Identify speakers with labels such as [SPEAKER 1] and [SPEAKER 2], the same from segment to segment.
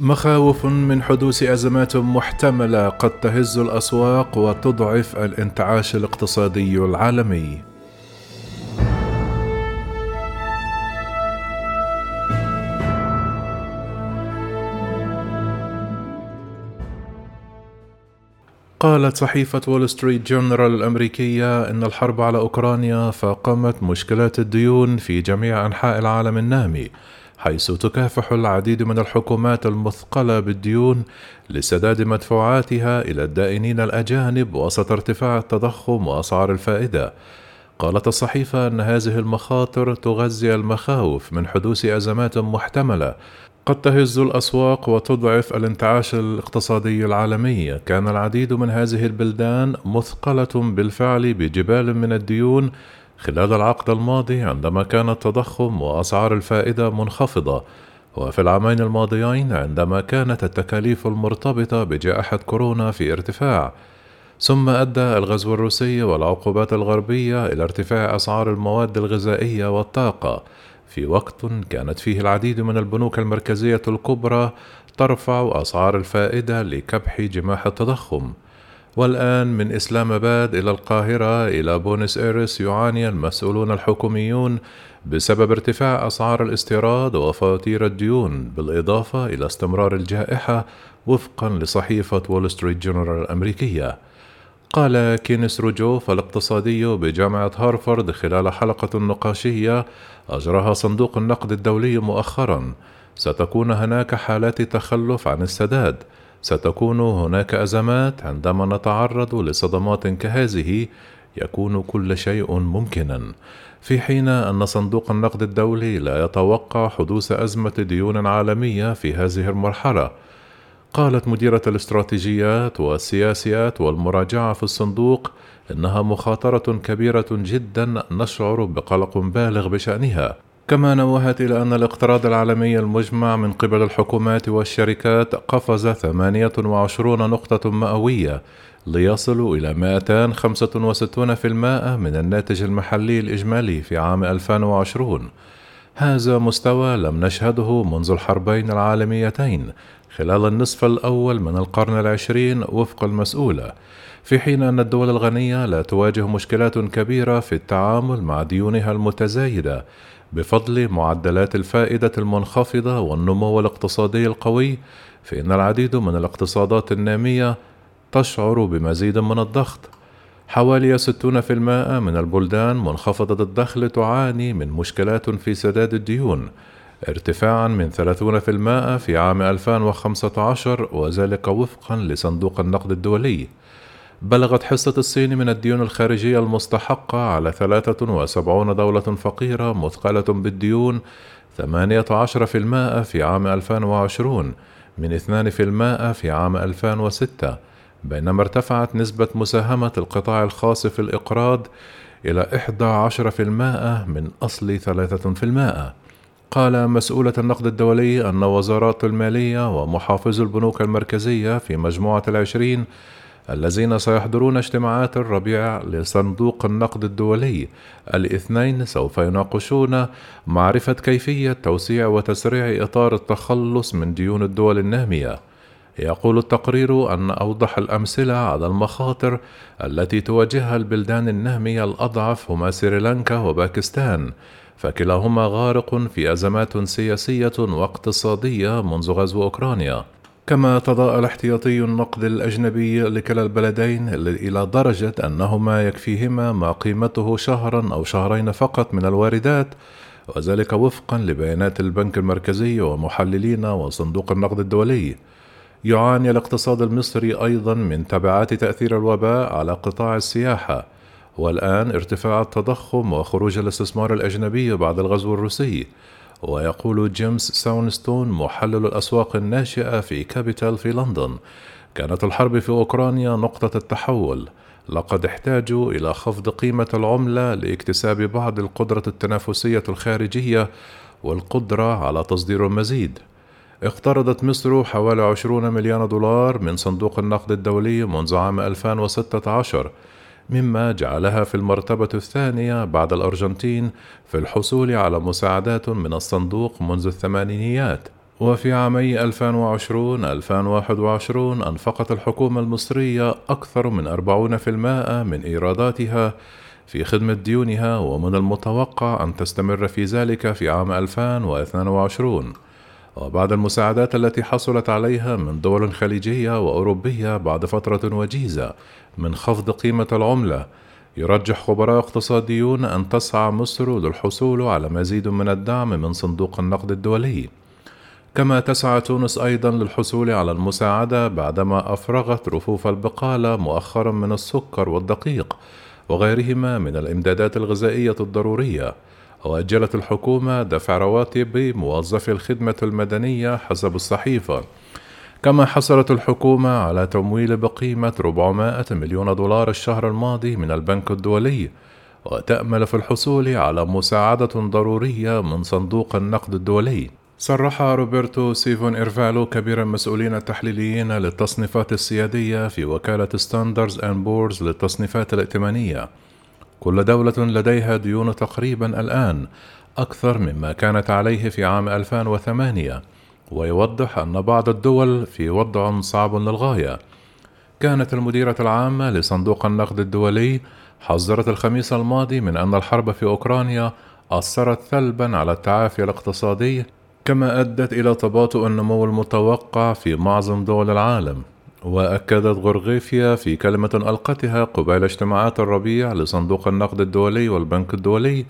[SPEAKER 1] مخاوف من حدوث أزمات محتملة قد تهز الأسواق وتضعف الانتعاش الاقتصادي العالمي. قالت صحيفة وول ستريت جورنال الأمريكية إن الحرب على أوكرانيا فاقمت مشكلات الديون في جميع أنحاء العالم النامي. حيث تكافح العديد من الحكومات المثقلة بالديون لسداد مدفوعاتها إلى الدائنين الأجانب وسط ارتفاع التضخم وأسعار الفائدة. قالت الصحيفة أن هذه المخاطر تغذي المخاوف من حدوث أزمات محتملة قد تهز الأسواق وتضعف الانتعاش الاقتصادي العالمي، كان العديد من هذه البلدان مثقلة بالفعل بجبال من الديون خلال العقد الماضي عندما كان التضخم وأسعار الفائدة منخفضة، وفي العامين الماضيين عندما كانت التكاليف المرتبطة بجائحة كورونا في ارتفاع. ثم أدى الغزو الروسي والعقوبات الغربية إلى ارتفاع أسعار المواد الغذائية والطاقة، في وقت كانت فيه العديد من البنوك المركزية الكبرى ترفع أسعار الفائدة لكبح جماح التضخم. والآن من إسلام آباد إلى القاهرة إلى بوينس آيرس يعاني المسؤولون الحكوميون بسبب ارتفاع أسعار الاستيراد وفواتير الديون بالإضافة إلى استمرار الجائحة وفقا لصحيفة وول ستريت جورنال الأمريكية. قال كينيث روجوف الاقتصادي بجامعة هارفارد خلال حلقة نقاشية أجراها صندوق النقد الدولي مؤخرا ستكون هناك حالات تخلف عن السداد ستكون هناك أزمات عندما نتعرض لصدمات كهذه يكون كل شيء ممكنا. في حين أن صندوق النقد الدولي لا يتوقع حدوث أزمة ديون عالمية في هذه المرحلة. قالت مديرة الاستراتيجيات والسياسيات والمراجعة في الصندوق إنها مخاطرة كبيرة جدا نشعر بقلق بالغ بشأنها. كما نوهت إلى أن الاقتراض العالمي المجمع من قبل الحكومات والشركات قفز 28 نقطة مئوية ليصل إلى 265% من الناتج المحلي الإجمالي في عام 2020 هذا مستوى لم نشهده منذ الحربين العالميتين خلال النصف الأول من القرن العشرين وفق المسؤولة في حين أن الدول الغنية لا تواجه مشكلات كبيرة في التعامل مع ديونها المتزايدة بفضل معدلات الفائدة المنخفضة والنمو الاقتصادي القوي فإن العديد من الاقتصادات النامية تشعر بمزيد من الضغط. حوالي 60% من البلدان منخفضة الدخل تعاني من مشكلات في سداد الديون ارتفاعا من 30% في عام 2015 وذلك وفقا لصندوق النقد الدولي بلغت حصة الصين من الديون الخارجية المستحقة على 73 دولة فقيرة مثقلة بالديون 18% في عام 2020 من 2% في عام 2006 بينما ارتفعت نسبة مساهمة القطاع الخاص في الإقراض إلى 11% من أصل 3%. قال مسؤولة النقد الدولي أن وزارات المالية ومحافظ البنوك المركزية في مجموعة العشرين الذين سيحضرون اجتماعات الربيع لصندوق النقد الدولي الاثنين سوف يناقشون معرفة كيفية توسيع وتسريع إطار التخلص من ديون الدول النامية. يقول التقرير أن أوضح الأمثلة على المخاطر التي تواجهها البلدان النامية الأضعف هما سريلانكا وباكستان. فكلاهما غارق في أزمات سياسية واقتصادية منذ غزو أوكرانيا. كما تضاءل احتياطي النقد الأجنبي لكلا البلدين إلى درجة أنهما يكفيهما ما قيمته شهرا أو شهرين فقط من الواردات وذلك وفقا لبيانات البنك المركزي ومحللين وصندوق النقد الدولي. يعاني الاقتصاد المصري أيضا من تبعات تأثير الوباء على قطاع السياحة. والآن ارتفاع التضخم وخروج الاستثمار الأجنبي بعد الغزو الروسي. ويقول جيمس سوانستون محلل الأسواق الناشئة في كابيتال في لندن كانت الحرب في أوكرانيا نقطة التحول. لقد احتاجوا إلى خفض قيمة العملة لاكتساب بعض القدرة التنافسية الخارجية والقدرة على تصدير المزيد. اقترضت مصر حوالي 20 مليون دولار من صندوق النقد الدولي منذ عام 2016 مما جعلها في المرتبة الثانية بعد الأرجنتين في الحصول على مساعدات من الصندوق منذ الثمانينيات. وفي عامي 2020-2021 أنفقت الحكومة المصرية أكثر من 40% من إيراداتها في خدمة ديونها ومن المتوقع أن تستمر في ذلك في عام 2022 وبعد المساعدات التي حصلت عليها من دول خليجية وأوروبية بعد فترة وجيزة من خفض قيمة العملة يرجح خبراء اقتصاديون أن تسعى مصر للحصول على مزيد من الدعم من صندوق النقد الدولي. كما تسعى تونس أيضا للحصول على المساعدة بعدما أفرغت رفوف البقالة مؤخرا من السكر والدقيق وغيرهما من الإمدادات الغذائية الضرورية. وأجلت الحكومة دفع رواتب موظفي الخدمة المدنية حسب الصحيفة. كما حصلت الحكومة على تمويل بقيمة 400 مليون دولار الشهر الماضي من البنك الدولي وتأمل في الحصول على مساعدة ضرورية من صندوق النقد الدولي. صرح روبرتو سيفون أريفالو كبير المسؤولين التحليليين للتصنيفات السيادية في وكالة ستاندرد أند بورز للتصنيفات الائتمانية. كل دولة لديها ديون تقريبا الآن أكثر مما كانت عليه في عام 2008 ويوضح أن بعض الدول في وضع صعب للغاية. كانت المديرة العامة لصندوق النقد الدولي حذرت الخميس الماضي من أن الحرب في أوكرانيا أثرت سلبا على التعافي الاقتصادي كما أدت إلى تباطؤ النمو المتوقع في معظم دول العالم. وأكدت غورغيفيا في كلمة ألقتها قبيل اجتماعات الربيع لصندوق النقد الدولي والبنك الدولي.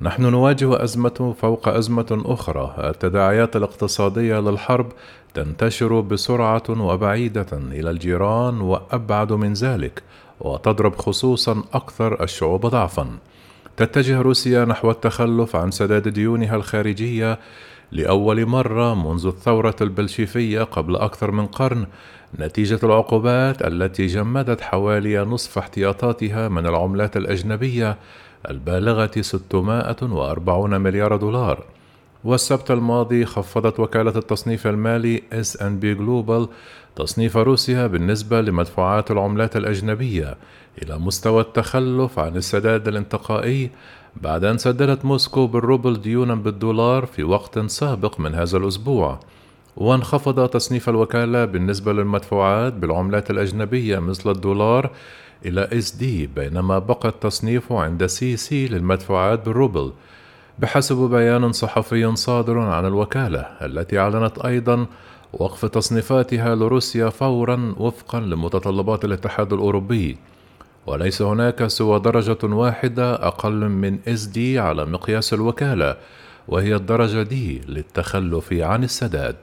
[SPEAKER 1] نحن نواجه أزمة فوق أزمة أخرى. التداعيات الاقتصادية للحرب تنتشر بسرعة وبعيدة إلى الجيران وأبعد من ذلك وتضرب خصوصا أكثر الشعوب ضعفا. تتجه روسيا نحو التخلف عن سداد ديونها الخارجية لأول مرة منذ الثورة البلشيفية قبل أكثر من قرن نتيجة العقوبات التي جمدت حوالي نصف احتياطاتها من العملات الأجنبية البالغة 640 مليار دولار. والسبت الماضي خفضت وكالة التصنيف المالي S&P Global تصنيف روسيا بالنسبة لمدفوعات العملات الأجنبية إلى مستوى التخلف عن السداد الانتقائي بعد أن سددت موسكو بالروبل ديونا بالدولار في وقت سابق من هذا الأسبوع. وانخفض تصنيف الوكالة بالنسبة للمدفوعات بالعملات الأجنبية مثل الدولار إلى D بينما بقى التصنيف عند CC للمدفوعات بالروبل. بحسب بيان صحفي صادر عن الوكالة التي أعلنت أيضا وقف تصنيفاتها لروسيا فورا وفقا لمتطلبات الاتحاد الأوروبي. وليس هناك سوى درجة واحدة أقل من إس دي على مقياس الوكالة وهي الدرجة دي للتخلف عن السداد.